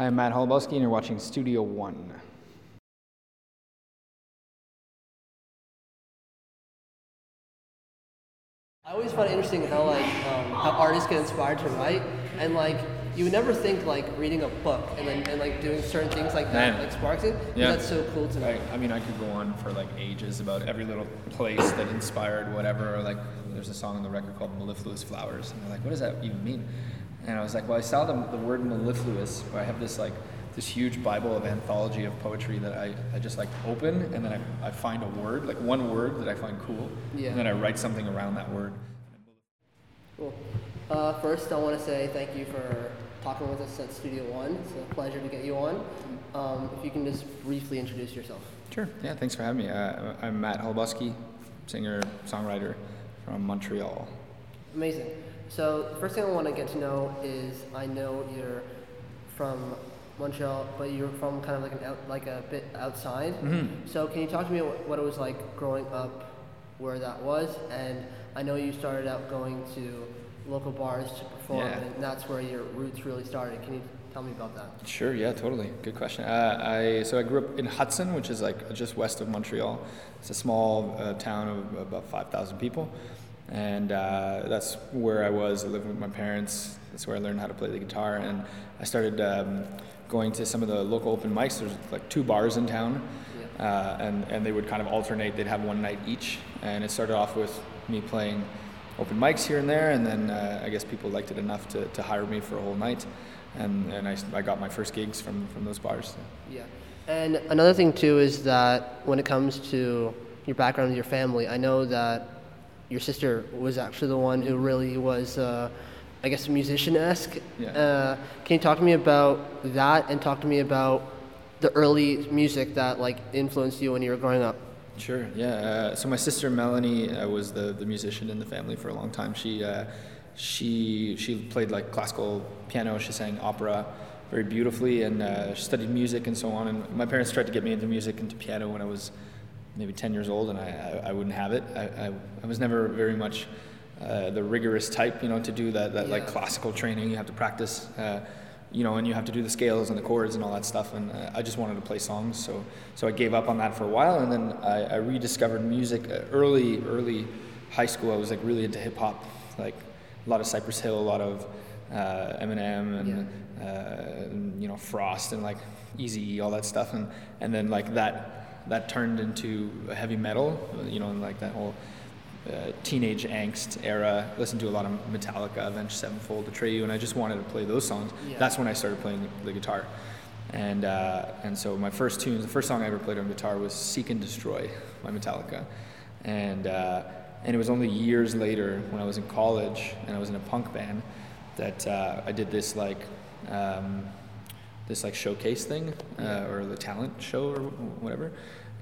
Hi, I'm Matt Holubowski, and you're watching Studio One. I always find it interesting how like um, how artists get inspired to write, and like you would never think like reading a book and then and like doing certain things like that Man. like sparks it. Yeah. that's so cool to me. I, I mean, I could go on for like ages about every little place that inspired whatever. Or like, there's a song on the record called Mellifluous Flowers, and they're like, what does that even mean? And I was like, well, I saw the, the word mellifluous, where I have this like this huge Bible of anthology of poetry that I, I just like open, and then I, I find a word, like one word that I find cool, Yeah. and then I write something around that word. Cool. Uh, first, I want to say thank you for talking with us at Studio One. It's a pleasure to get you on. Um, if you can just briefly introduce yourself. Sure. Yeah. Thanks for having me. Uh, I'm Matt Holubowski, singer songwriter from Montreal. Amazing. So the first thing I want to get to know is I know you're from Montreal, but you're from kind of like an out, like a bit outside. So can you talk to me what, what it was like growing up, where that was, and I know you started out going to local bars to perform, Yeah. and that's where your roots really started. Can you tell me about that? Sure. Yeah. Totally. Good question. Uh, I so I grew up in Hudson, which is like just west of Montreal. It's a small uh, town of about five thousand people, and uh, that's where I was. I lived with my parents. That's where I learned how to play the guitar, and I started um, going to some of the local open mics. There's like two bars in town, uh, and and they would kind of alternate. They'd have one night each, and it started off with me playing open mics here and there, and then uh, I guess people liked it enough to, to hire me for a whole night, and and I, I got my first gigs from from those bars. Yeah. And another thing too is that when it comes to your background your family, I know that your sister was actually the one who really was, uh, I guess, musician-esque. Yeah. Uh, can you talk to me about that and talk to me about the early music that like influenced you when you were growing up? Sure. Yeah. Uh, so my sister Melanie uh, was the, the musician in the family for a long time. She uh, she she played like classical piano. She sang opera very beautifully, and uh, she studied music and so on. And my parents tried to get me into music, into piano when I was maybe 10 years old, and I, I, I wouldn't have it. I, I, I was never very much uh, the rigorous type, you know, to do that, that like classical training. You have to practice, uh, you know, and you have to do the scales and the chords and all that stuff. And uh, I just wanted to play songs, so so I gave up on that for a while, and then I, I rediscovered music. Uh, early, early high school, I was like really into hip hop, like a lot of Cypress Hill, a lot of uh, Eminem, and uh, and, you know Frost, and like Easy, all that stuff, and and then like that that turned into heavy metal, you know, like that whole uh, teenage angst era. Listened to a lot of Metallica, Avenged Sevenfold, Atreyu, and I just wanted to play those songs. Yeah. That's when I started playing the guitar. And, uh, and so my first tunes, the first song I ever played on guitar was Seek and Destroy by Metallica. And, uh, and it was only years later when I was in college and I was in a punk band that uh, I did this like, um, this like showcase thing uh, or the talent show or whatever.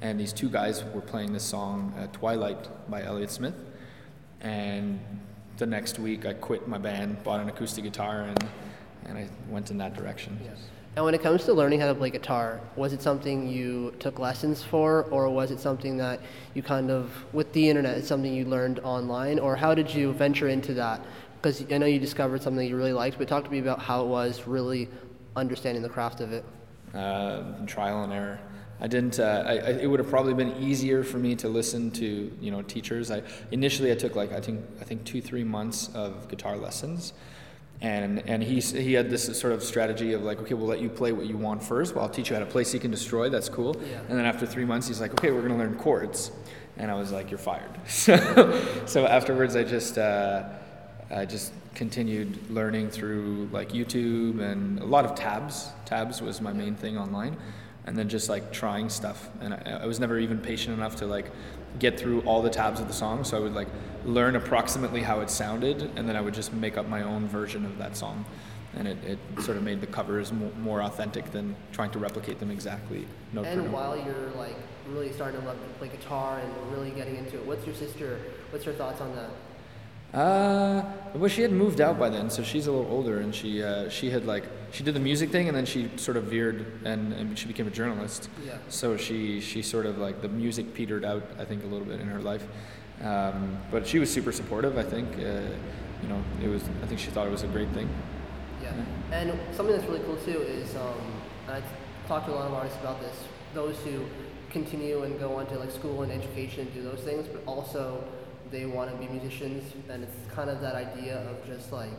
And these two guys were playing this song, uh, Twilight by Elliott Smith. And the next week I quit my band, bought an acoustic guitar, and, and I went in that direction. Yes. And when it comes to learning how to play guitar, was it something you took lessons for, or was it something that you kind of, with the internet, it's something you learned online, or how did you venture into that? Because I know you discovered something you really liked, but talk to me about how it was really understanding the craft of it. uh, trial and error. I didn't. Uh, I, I, it would have probably been easier for me to listen to you know teachers. I initially I took like I think I think two three months of guitar lessons, and and he he had this sort of strategy of like okay we'll let you play what you want first. Well I'll teach you how to play Seek and Destroy. That's cool. Yeah. And then after three months he's like okay we're gonna learn chords, and I was like you're fired. So so afterwards I just. Uh, I just continued learning through like YouTube and a lot of tabs. Tabs was my main thing online, and then just like trying stuff. And I, I was never even patient enough to like get through all the tabs of the song. So I would like learn approximately how it sounded, and then I would just make up my own version of that song. And it, it sort of made the covers more, more authentic than trying to replicate them exactly note And note. while you're like really starting to love to play guitar and really getting into it, what's your sister? What's her thoughts on that? Uh, well, she had moved out by then, so she's a little older, and she uh, she had like she did the music thing, and then she sort of veered and, and she became a journalist. Yeah. So she she sort of like the music petered out, I think, a little bit in her life, um, but she was super supportive. I think, uh, you know, it was. I think she thought it was a great thing. Yeah. And something that's really cool too is, um, I talked to a lot of artists about this. Those who continue and go on to like school and education and do those things, but also they want to be musicians, and it's kind of that idea of just like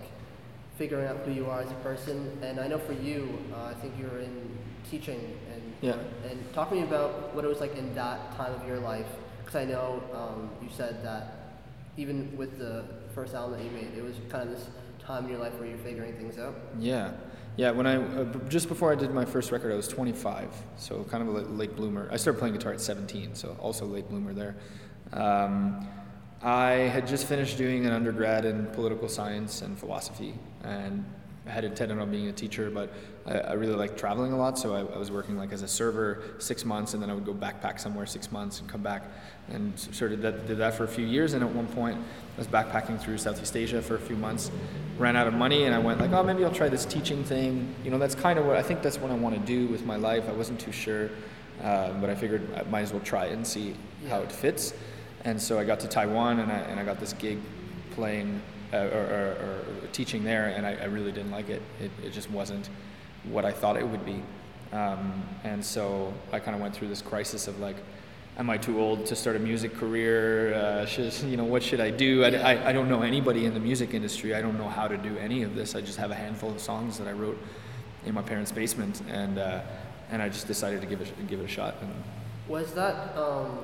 figuring out who you are as a person. And I know for you, uh, I think you're in teaching, and Yeah. and talk to me about what it was like in that time of your life, because I know um, you said that even with the first album that you made, it was kind of this time in your life where you're figuring things out. Yeah, yeah. When I uh, b- just before I did my first record, I was 25, so kind of a late, late bloomer. I started playing guitar at 17, so also late bloomer there. Um, I had just finished doing an undergrad in political science and philosophy, and I had intended on being a teacher, but I, I really liked traveling a lot, so I, I was working like as a server six months, and then I would go backpack somewhere six months and come back, and sort of did, did that for a few years. And at one point, I was backpacking through Southeast Asia for a few months, ran out of money, and I went like, oh, maybe I'll try this teaching thing. You know, that's kind of what I think that's what I want to do with my life. I wasn't too sure, uh, but I figured I might as well try it and see how it fits. And so I got to Taiwan, and I, and I got this gig playing uh, or, or, or teaching there, and I, I really didn't like it. it. It just wasn't what I thought it would be. Um, and so I kind of went through this crisis of like, am I too old to start a music career? Uh, should, you know, what should I do? I, I, I don't know anybody in the music industry. I don't know how to do any of this. I just have a handful of songs that I wrote in my parents' basement, and uh, and I just decided to give it give it a shot. And Was that um,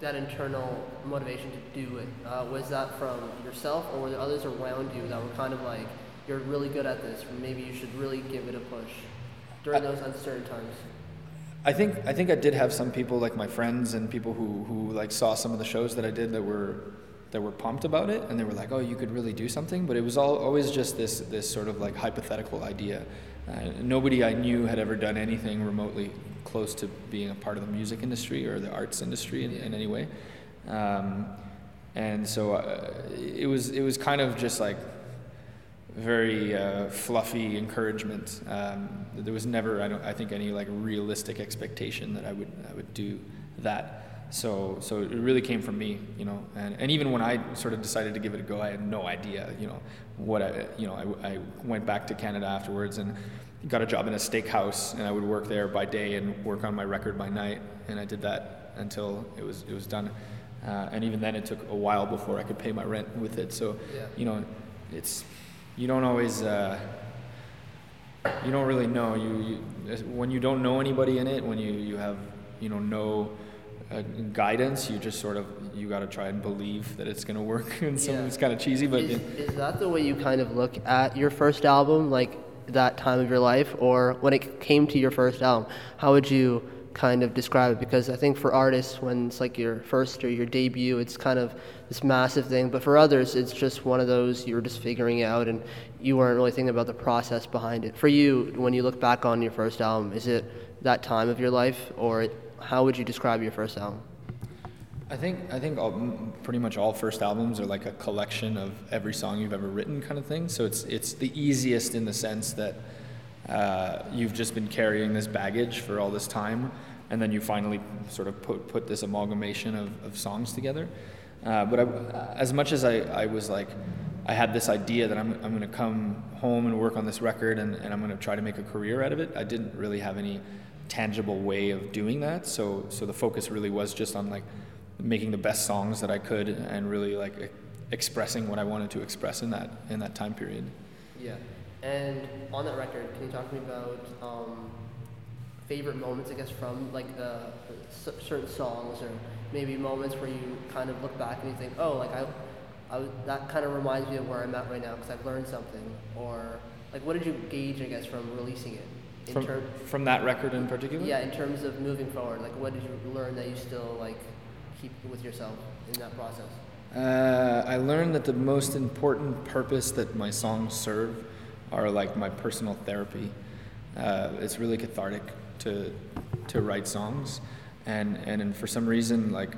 that internal motivation to do it? Uh, was that from yourself, or were there others around you that were kind of like, "You're really good at this. Maybe you should really give it a push" during those uncertain times? I think I think I did have some people like my friends and people who, who like saw some of the shows that I did that were that were pumped about it and they were like, oh, you could really do something. But it was all always just this this sort of like hypothetical idea. Uh, nobody I knew had ever done anything remotely close to being a part of the music industry or the arts industry in, in any way. Um, and so uh, it was it was kind of just like very uh, fluffy encouragement. Um, there was never, I, don't, I think, any like realistic expectation that I would I would do that. So so it really came from me, you know. And, and even when I sort of decided to give it a go, I had no idea, you know, what I you know I, I went back to Canada afterwards and got a job in a steakhouse, and I would work there by day and work on my record by night, and I did that until it was it was done. Uh, and even then, it took a while before I could pay my rent with it. So, Yeah. you know, it's you don't always uh, you don't really know you, you when you don't know anybody in it when you you have you know no uh, guidance you just sort of you got to try and believe that it's going to work and so Yeah. it's kind of cheesy but Is, is that the way you kind of look at your first album, like that time of your life, or when it came to your first album? How would you kind of describe it? Because I think for artists, when it's like your first or your debut, it's kind of this massive thing. But for others, it's just one of those you're just figuring out, and you weren't really thinking about the process behind it. For you, when you look back on your first album, is it that time of your life, or how would you describe your first album? I think I think all, pretty much all first albums are like a collection of every song you've ever written, kind of thing. So it's it's the easiest in the sense that uh, you've just been carrying this baggage for all this time, and then you finally sort of put put this amalgamation of, of songs together. Uh, but I, as much as I, I was like, I had this idea that I'm, I'm going to come home and work on this record and, and I'm going to try to make a career out of it. I didn't really have any tangible way of doing that. So, so the focus really was just on like making the best songs that I could and really like expressing what I wanted to express in that in that time period. Yeah. And on that record, can you talk to me about um, favorite moments, I guess, from like uh, certain songs, or maybe moments where you kind of look back and you think, oh, like I, I that kind of reminds me of where I'm at right now because I've learned something, or like what did you gauge, I guess, from releasing it? In From, ter- from that record in particular? yeah, in terms of moving forward, like what did you learn that you still like keep with yourself in that process? Uh, I learned that the most important purpose that my songs serve are like my personal therapy. Uh, it's really cathartic to to write songs, and and, and for some reason like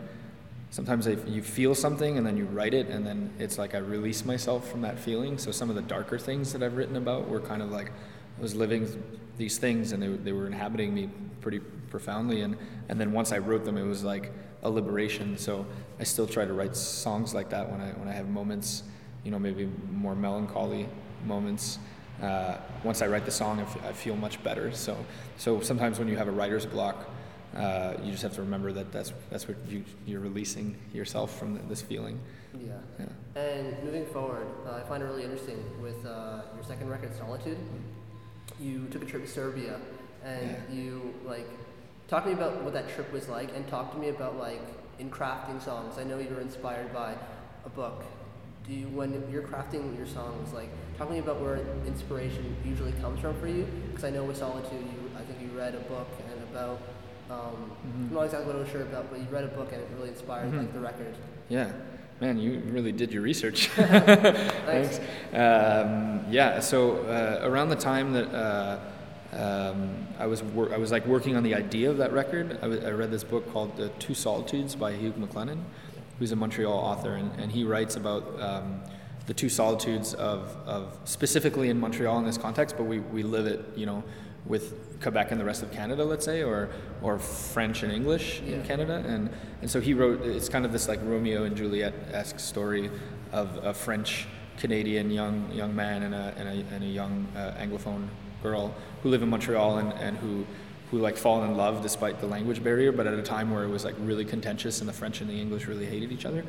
sometimes I, you feel something and then you write it and then it's like I release myself from that feeling. So some of the darker things that I've written about were kind of like I was living these things and they, they were inhabiting me pretty profoundly and, and then once I wrote them it was like a liberation. So I still try to write songs like that when I when I have moments, you know, maybe more melancholy moments. uh, once I write the song, I, f- I feel much better. So, so sometimes when you have a writer's block, uh, you just have to remember that that's that's what you you're releasing yourself from th this feeling. Yeah. Yeah. And moving forward, uh, I find it really interesting with uh, your second record, Solitude. You took a trip to Serbia, and Yeah. you like talk to me about what that trip was like, and talk to me about like in crafting songs. I know you were inspired by a book. Do you when you're crafting your songs, like talk to me about where inspiration usually comes from for you? Because I know with Solitude, you I think you read a book and about. Um, I'm not exactly what I was sure about, but you read a book and it really inspired like the record. Yeah, man, you really did your research. Thanks. Um, yeah, so uh, around the time that uh, um, I was wor- I was like working on the idea of that record, I, w- I read this book called The Two Solitudes by Hugh MacLennan, who's a Montreal author, and, and he writes about um, the two solitudes of, of specifically in Montreal in this context, but we, we live it, you know, with Quebec and the rest of Canada, let's say, or or French and English in Canada, and and so he wrote. It's kind of this like Romeo and Juliet esque story of a French Canadian young young man and a and a, and a young uh, Anglophone girl who live in Montreal and, and who who like fall in love despite the language barrier, but at a time where it was like really contentious and the French and the English really hated each other,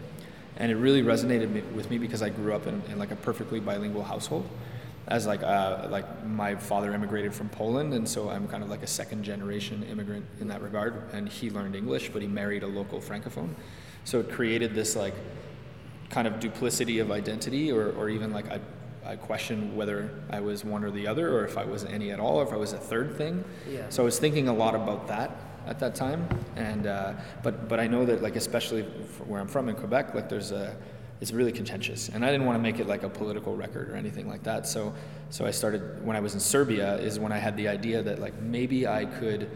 and it really resonated with me because I grew up in, in like a perfectly bilingual household as like uh, like my father immigrated from Poland, and so I'm kind of like a second generation immigrant in that regard. And he learned English, but he married a local francophone, so it created this like kind of duplicity of identity, or, or even like I, I questioned whether I was one or the other, or if I was any at all, or if I was a third thing. Yeah. So I was thinking a lot about that at that time, and uh, but but I know that like especially where I'm from in Quebec, like there's a it's really contentious, and I didn't want to make it like a political record or anything like that. So so I started when I was in Serbia is when I had the idea that like maybe I could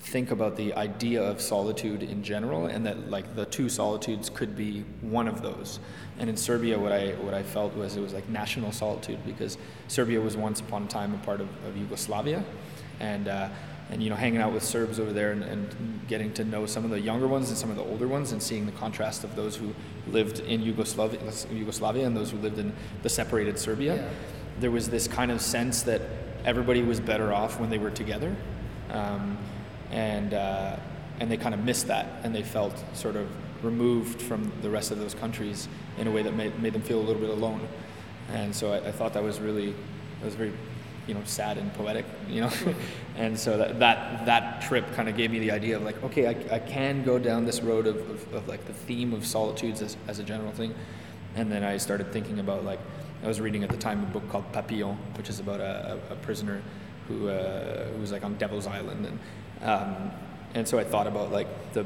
think about the idea of solitude in general and that like the two solitudes could be one of those. And in serbia what i what i felt was it was like national solitude because serbia was once upon a time a part of, of yugoslavia. And uh, and you know hanging out with serbs over there and, and getting to know some of the younger ones and some of the older ones and seeing the contrast of those who lived in yugoslavia, yugoslavia and those who lived in the separated serbia Yeah. there was this kind of sense that everybody was better off when they were together, um, and uh, and they kind of missed that, and they felt sort of removed from the rest of those countries in a way that made, made them feel a little bit alone, and so I, I thought that was really that was very you know sad and poetic you know? And so that that, that trip kind of gave me the idea of like okay I, I can go down this road of, of, of like the theme of solitudes as, as a general thing. And then I started thinking about like I was reading at the time a book called Papillon, which is about a, a, prisoner who uh, who was like on Devil's Island, and um, and so I thought about like the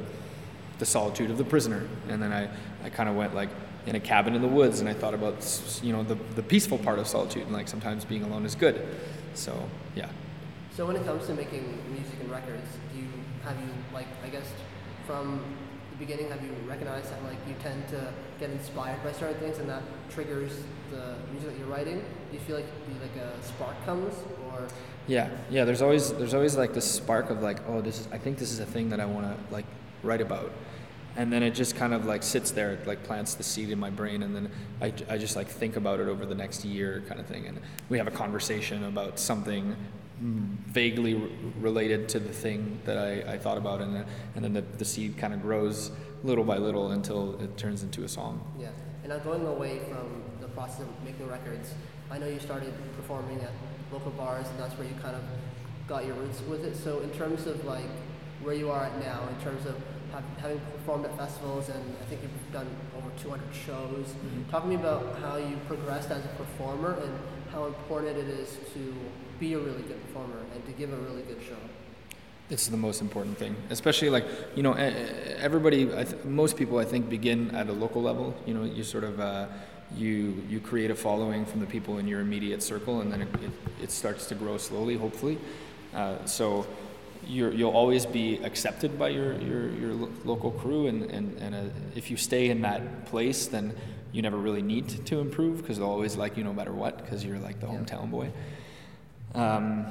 the solitude of the prisoner, and then I, I kind of went like in a cabin in the woods, and I thought about you know the the peaceful part of solitude, and like sometimes being alone is good, so yeah. So when it comes to making music and records, do you have you like I guess from the beginning have you recognized that like you tend to get inspired by certain things and that triggers the music that you're writing? Do you feel like like a spark comes or Yeah, yeah. There's always there's always like this spark of like, oh, this is I think this is a thing that I want to like write about, and then it just kind of like sits there, like plants the seed in my brain, and then I, I just like think about it over the next year, kind of thing, and we have a conversation about something vaguely r- related to the thing that I, I thought about, and then, and then the, the seed kind of grows little by little until it turns into a song. yeah? And now going away from the process of making records, I know you started performing at local bars and that's where you kind of got your roots with it. So in terms of like where you are at now, in terms of having performed at festivals and I think you've done over 200 shows, talk to me about how you progressed as a performer and how important it is to be a really good performer and to give a really good show. It's the most important thing, especially like you know, everybody. I th- most people, I think, begin at a local level. You know, you sort of uh, you you create a following from the people in your immediate circle, and then it, it, it starts to grow slowly, hopefully. Uh, so you're, you'll always be accepted by your your, your lo- local crew, and and, and uh, if you stay in that place, then you never really need to improve because they'll always like you no matter what because you're like the Yeah. hometown boy. Um,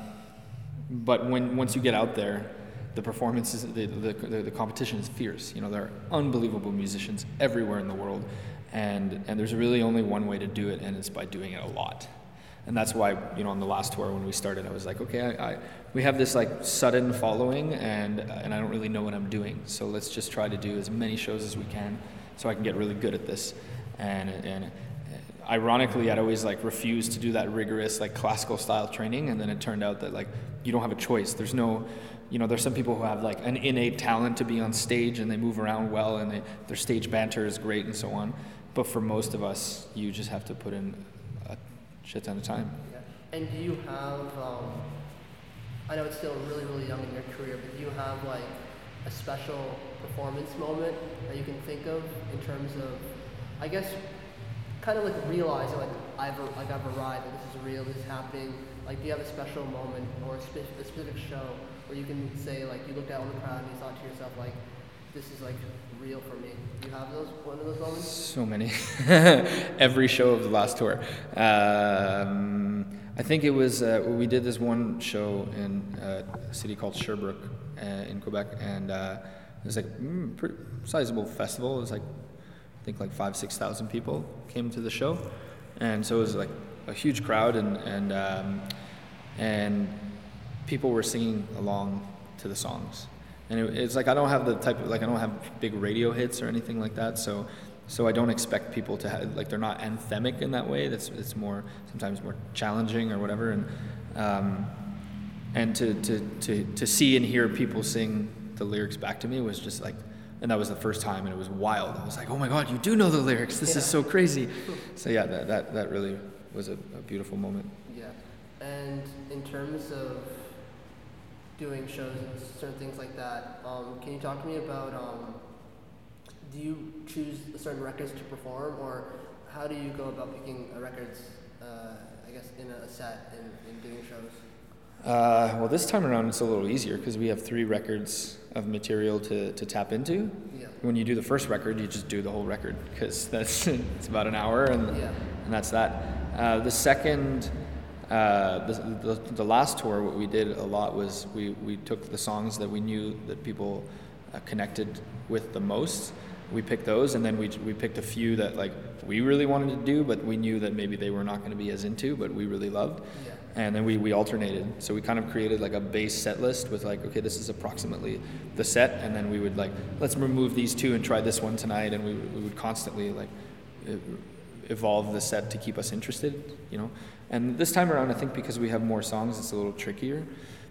but when once you get out there, the performances, the, the, the, the competition is fierce. You know, there are unbelievable musicians everywhere in the world, and and there's really only one way to do it, and it's by doing it a lot. And that's why you know on the last tour when we started, I was like, okay, I, I we have this like sudden following, and uh, and I don't really know what I'm doing, so let's just try to do as many shows as we can, so I can get really good at this, and and uh, ironically i'd always like refuse to do that rigorous like classical style training. And then it turned out that like you don't have a choice. There's no you know there's some people who have like an innate talent to be on stage and they move around well and they, their stage banter is great and so on. But for most of us you just have to put in shit ton of time yeah. and do you have um, i know it's still really really young in your career but do you have like a special performance moment that you can think of in terms of i guess kind of like realizing like I've like I've arrived, like this is real, this is happening. Like, do you have a special moment or a, a specific show where you can say like you looked out on the crowd and you thought to yourself like, this is like real for me. Do you have those one of those moments? So many. Every show of the last tour. Um, I think it was uh, we did this one show in uh, a city called Sherbrooke uh, in Quebec, and uh, it was like mm, pretty sizable festival. It was like I think like five, six thousand people came to the show, and so it was like a huge crowd, and and um, and people were singing along to the songs, and it, it's like I don't have the type of like I don't have big radio hits or anything like that, so so I don't expect people to have like they're not anthemic in that way. That's it's more sometimes more challenging or whatever, and um, and to, to to to see and hear people sing the lyrics back to me was just like and that was the first time and it was wild. I was like oh my god you do know the lyrics. This yeah. is so crazy. So yeah that, that, that really was a, a, beautiful moment. Yeah. And in terms of doing shows and certain things like that um, can you talk to me about um, do you choose certain records to perform or how do you go about picking records uh, i guess in a set and, and doing shows uh, well, this time around it's a little easier because we have three records of material to, to tap into. Yeah. When you do the first record, you just do the whole record because that's it's about an hour and yeah. and that's that. Uh, the second, uh, the, the, the, last tour, what we did a lot was we, we took the songs that we knew that people uh, connected with the most. We picked those, and then we, we picked a few that like we really wanted to do, but we knew that maybe they were not going to be as into, but we really loved. Yeah and then we, we alternated so we kind of created like a base set list with like okay this is approximately the set and then we would like let's remove these two and try this one tonight and we, we would constantly like evolve the set to keep us interested you know and this time around i think because we have more songs it's a little trickier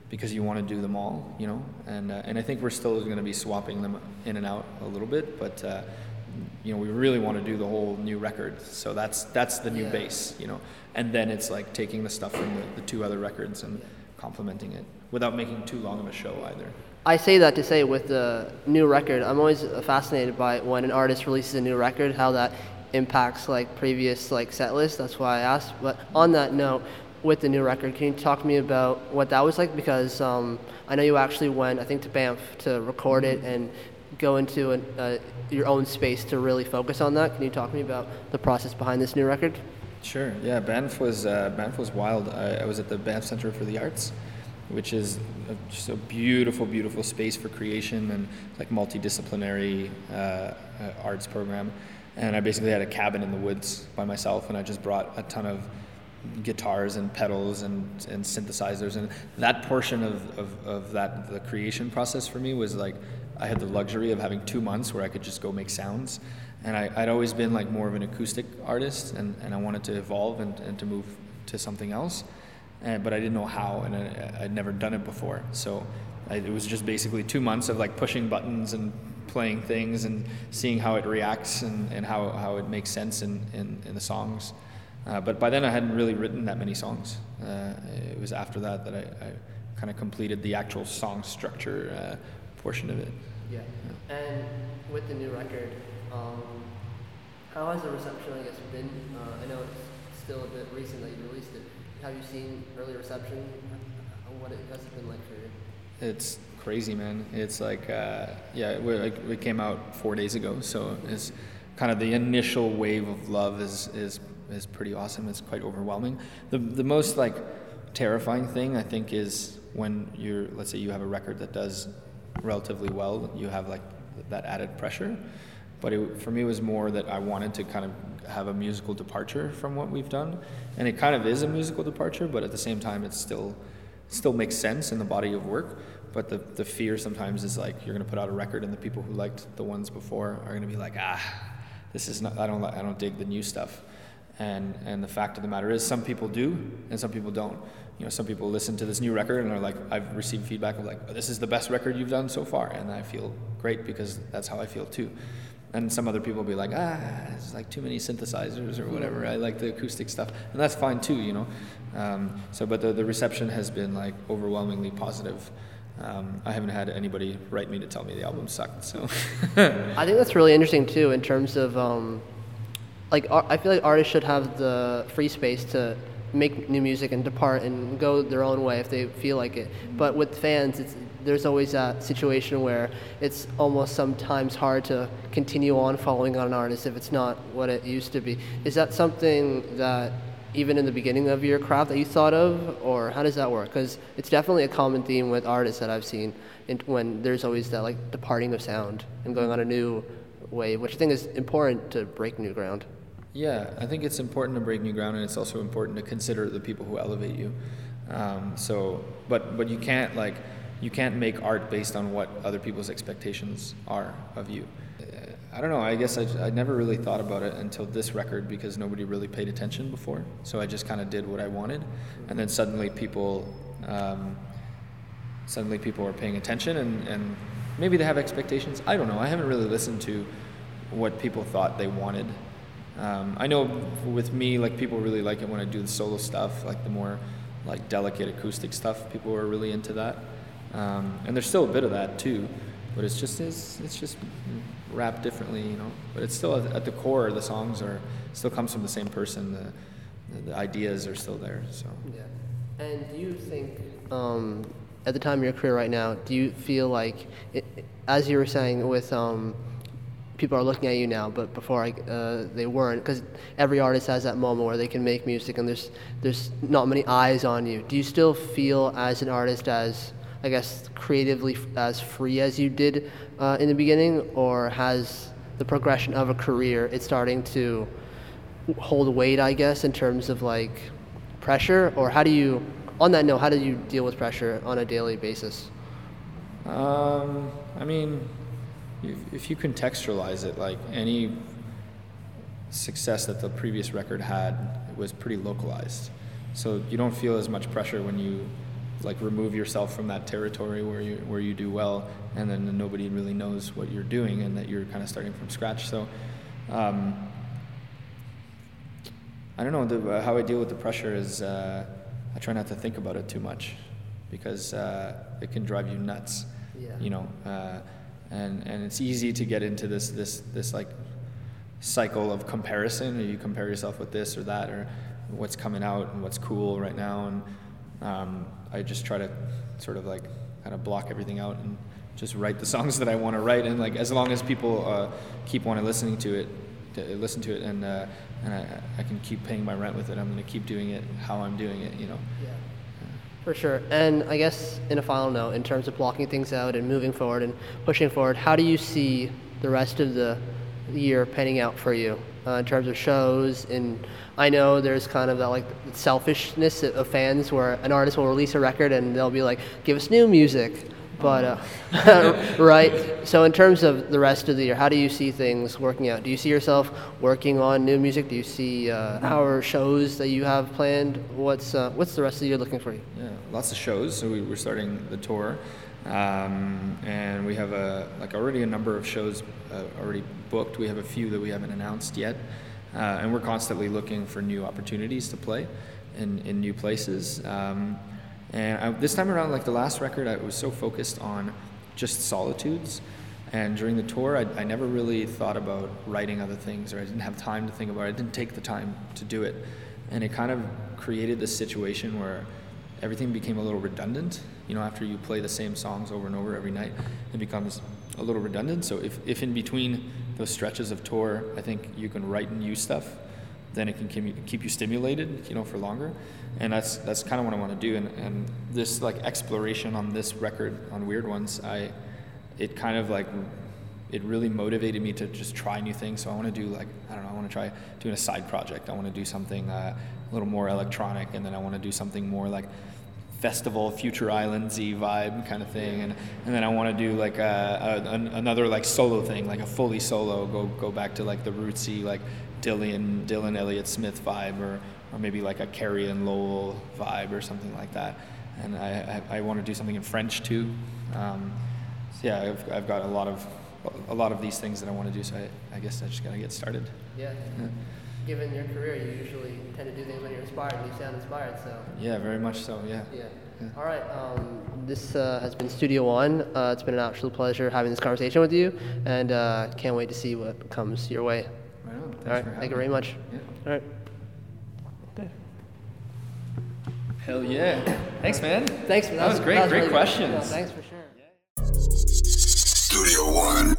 because you want to do them all you know? And uh, and i think we're still going to be swapping them in and out a little bit but uh, you know we really want to do the whole new record. So that's that's the new yeah. base you know? And then it's like taking the stuff from the, the two other records and complementing it without making too long of a show either. I say that to say with the new record i'm always fascinated by when an artist releases a new record how that impacts like previous like set lists that's why i asked but on that note with the new record can you talk to me about what that was like because um, i know you actually went i think to banff to record it and go into an, uh, your own space to really focus on that. Can you talk to me about the process behind this new record? Sure. Yeah, Banff was uh, Banff was wild. I, I, was at the Banff Center for the Arts, which is a, just a beautiful, beautiful space for creation and like multidisciplinary uh, uh, arts program. And I basically had a cabin in the woods by myself, and I just brought a ton of guitars and pedals and, and synthesizers and that portion of, of, of that the creation process for me was like I had the luxury of having two months where I could just go make sounds. And I, would always been like more of an acoustic artist, and, and I wanted to evolve and, and to move to something else. And, but I didn't know how, and I, would never done it before. So I, it was just basically two months of like pushing buttons and playing things and seeing how it reacts and, and how, how it makes sense in, in, in the songs. Uh, but by then I hadn't really written that many songs. Uh, it was after that that I, I kind of completed the actual song structure uh, portion of it. Yeah. And with the new record, um, how has the reception, I guess, been? Uh, I know it's still a bit recent that you released it. Have you seen early reception? What it has it been like for you? It's crazy, man. It's like, uh, yeah, we like, we came out four days ago, so it's kind of the initial wave of love is is is pretty awesome. It's quite overwhelming. The the most like terrifying thing I think is when you're let's say you have a record that does relatively well, you have like that added pressure. But it, for me, it was more that I wanted to kind of have a musical departure from what we've done, and it kind of is a musical departure, but at the same time, it's still still makes sense in the body of work. But the, the fear sometimes is like you're going to put out a record, and the people who liked the ones before are going to be like, ah, this is not. I don't. I don't dig the new stuff. And and the fact of the matter is, some people do, and some people don't. You know, some people listen to this new record and are like, I've received feedback of like, this is the best record you've done so far, and I feel great because that's how I feel too. And some other people will be like, ah, it's like too many synthesizers or whatever. I like the acoustic stuff, and that's fine too, you know. Um, so, but the, the reception has been like overwhelmingly positive. Um, I haven't had anybody write me to tell me the album sucked. So I think that's really interesting too, in terms of um, like I feel like artists should have the free space to make new music and depart and go their own way if they feel like it. But with fans, it's there's always that situation where it's almost sometimes hard to continue on following on an artist if it's not what it used to be. Is that something that even in the beginning of your craft that you thought of, or how does that work? Because it's definitely a common theme with artists that I've seen in, when there's always that like departing of sound and going on a new wave, which I think is important to break new ground. Yeah, I think it's important to break new ground, and it's also important to consider the people who elevate you. Um, so, but but you can't like you can't make art based on what other people's expectations are of you. Uh, I don't know. I guess I, I never really thought about it until this record because nobody really paid attention before. So I just kind of did what I wanted, and then suddenly people um, suddenly people are paying attention, and, and maybe they have expectations. I don't know. I haven't really listened to what people thought they wanted um, I know with me, like people really like it when I do the solo stuff, like the more like delicate acoustic stuff. People are really into that, um, and there's still a bit of that too, but it's just it's, it's just wrapped differently, you know. But it's still at the core. The songs are still comes from the same person. The, the ideas are still there. So yeah. And do you think um, at the time of your career right now, do you feel like, it, as you were saying with um, people are looking at you now, but before I, uh, they weren't. Because every artist has that moment where they can make music and there's there's not many eyes on you. Do you still feel as an artist as I guess creatively as free as you did uh, in the beginning, or has the progression of a career it's starting to hold weight? I guess in terms of like pressure, or how do you? On that note, how do you deal with pressure on a daily basis? Um, I mean, if you contextualize it, like any success that the previous record had was pretty localized. So you don't feel as much pressure when you like remove yourself from that territory where you where you do well, and then nobody really knows what you're doing, and that you're kind of starting from scratch. So. Um, I don't know. The, uh, how I deal with the pressure is uh, I try not to think about it too much because uh, it can drive you nuts. Yeah. You know, uh, and and it's easy to get into this this this like cycle of comparison or you compare yourself with this or that or what's coming out and what's cool right now and um, I just try to sort of like kind of block everything out and just write the songs that I want to write and like as long as people uh, keep wanting listening to it to listen to it and uh, and I, I can keep paying my rent with it I'm going to keep doing it how I'm doing it you know yeah. For sure. And I guess in a final note, in terms of blocking things out and moving forward and pushing forward, how do you see the rest of the year panning out for you uh, in terms of shows? And I know there's kind of that like selfishness of fans where an artist will release a record and they'll be like, give us new music. But uh, right. So in terms of the rest of the year, how do you see things working out? Do you see yourself working on new music? Do you see uh, our shows that you have planned? What's uh, what's the rest of the year looking for you? Yeah, lots of shows. So we, are starting the tour, um, and we have a like already a number of shows uh, already booked. We have a few that we haven't announced yet, uh, and we're constantly looking for new opportunities to play in in new places. Um, and I, this time around, like the last record, I was so focused on just solitudes. And during the tour, I, I never really thought about writing other things, or I didn't have time to think about it. I didn't take the time to do it. And it kind of created this situation where everything became a little redundant. You know, after you play the same songs over and over every night, it becomes a little redundant. So if, if in between those stretches of tour, I think you can write new stuff then it can keep you stimulated, you know, for longer. And that's that's kind of what I want to do. And, and this like exploration on this record on Weird Ones, I it kind of like it really motivated me to just try new things. So I want to do like I don't know, I want to try doing a side project. I want to do something uh, a little more electronic, and then I want to do something more like festival future islandsy vibe kind of thing. And, and then i want to do like a, a, another like solo thing like a fully solo go go back to like the rootsy like dylan dylan elliott smith vibe or or maybe like a carrie and lowell vibe or something like that. And i i, I want to do something in french too. Um, so yeah I've, I've got a lot of a lot of these things that i want to do so i, I guess i just gotta get started. Yeah. yeah given your career, you usually tend to do things when you're inspired and you sound inspired. So yeah, very much so. Yeah. Yeah. yeah. All right. Um, this uh, has been Studio One. Uh, it's been an absolute pleasure having this conversation with you, and uh, can't wait to see what comes your way. Right on. All right. Thank you very much. Yeah. All right. Hell yeah. Thanks, man. Thanks. For that, that was, great. That was great really questions. No, thanks for sure. Studio One.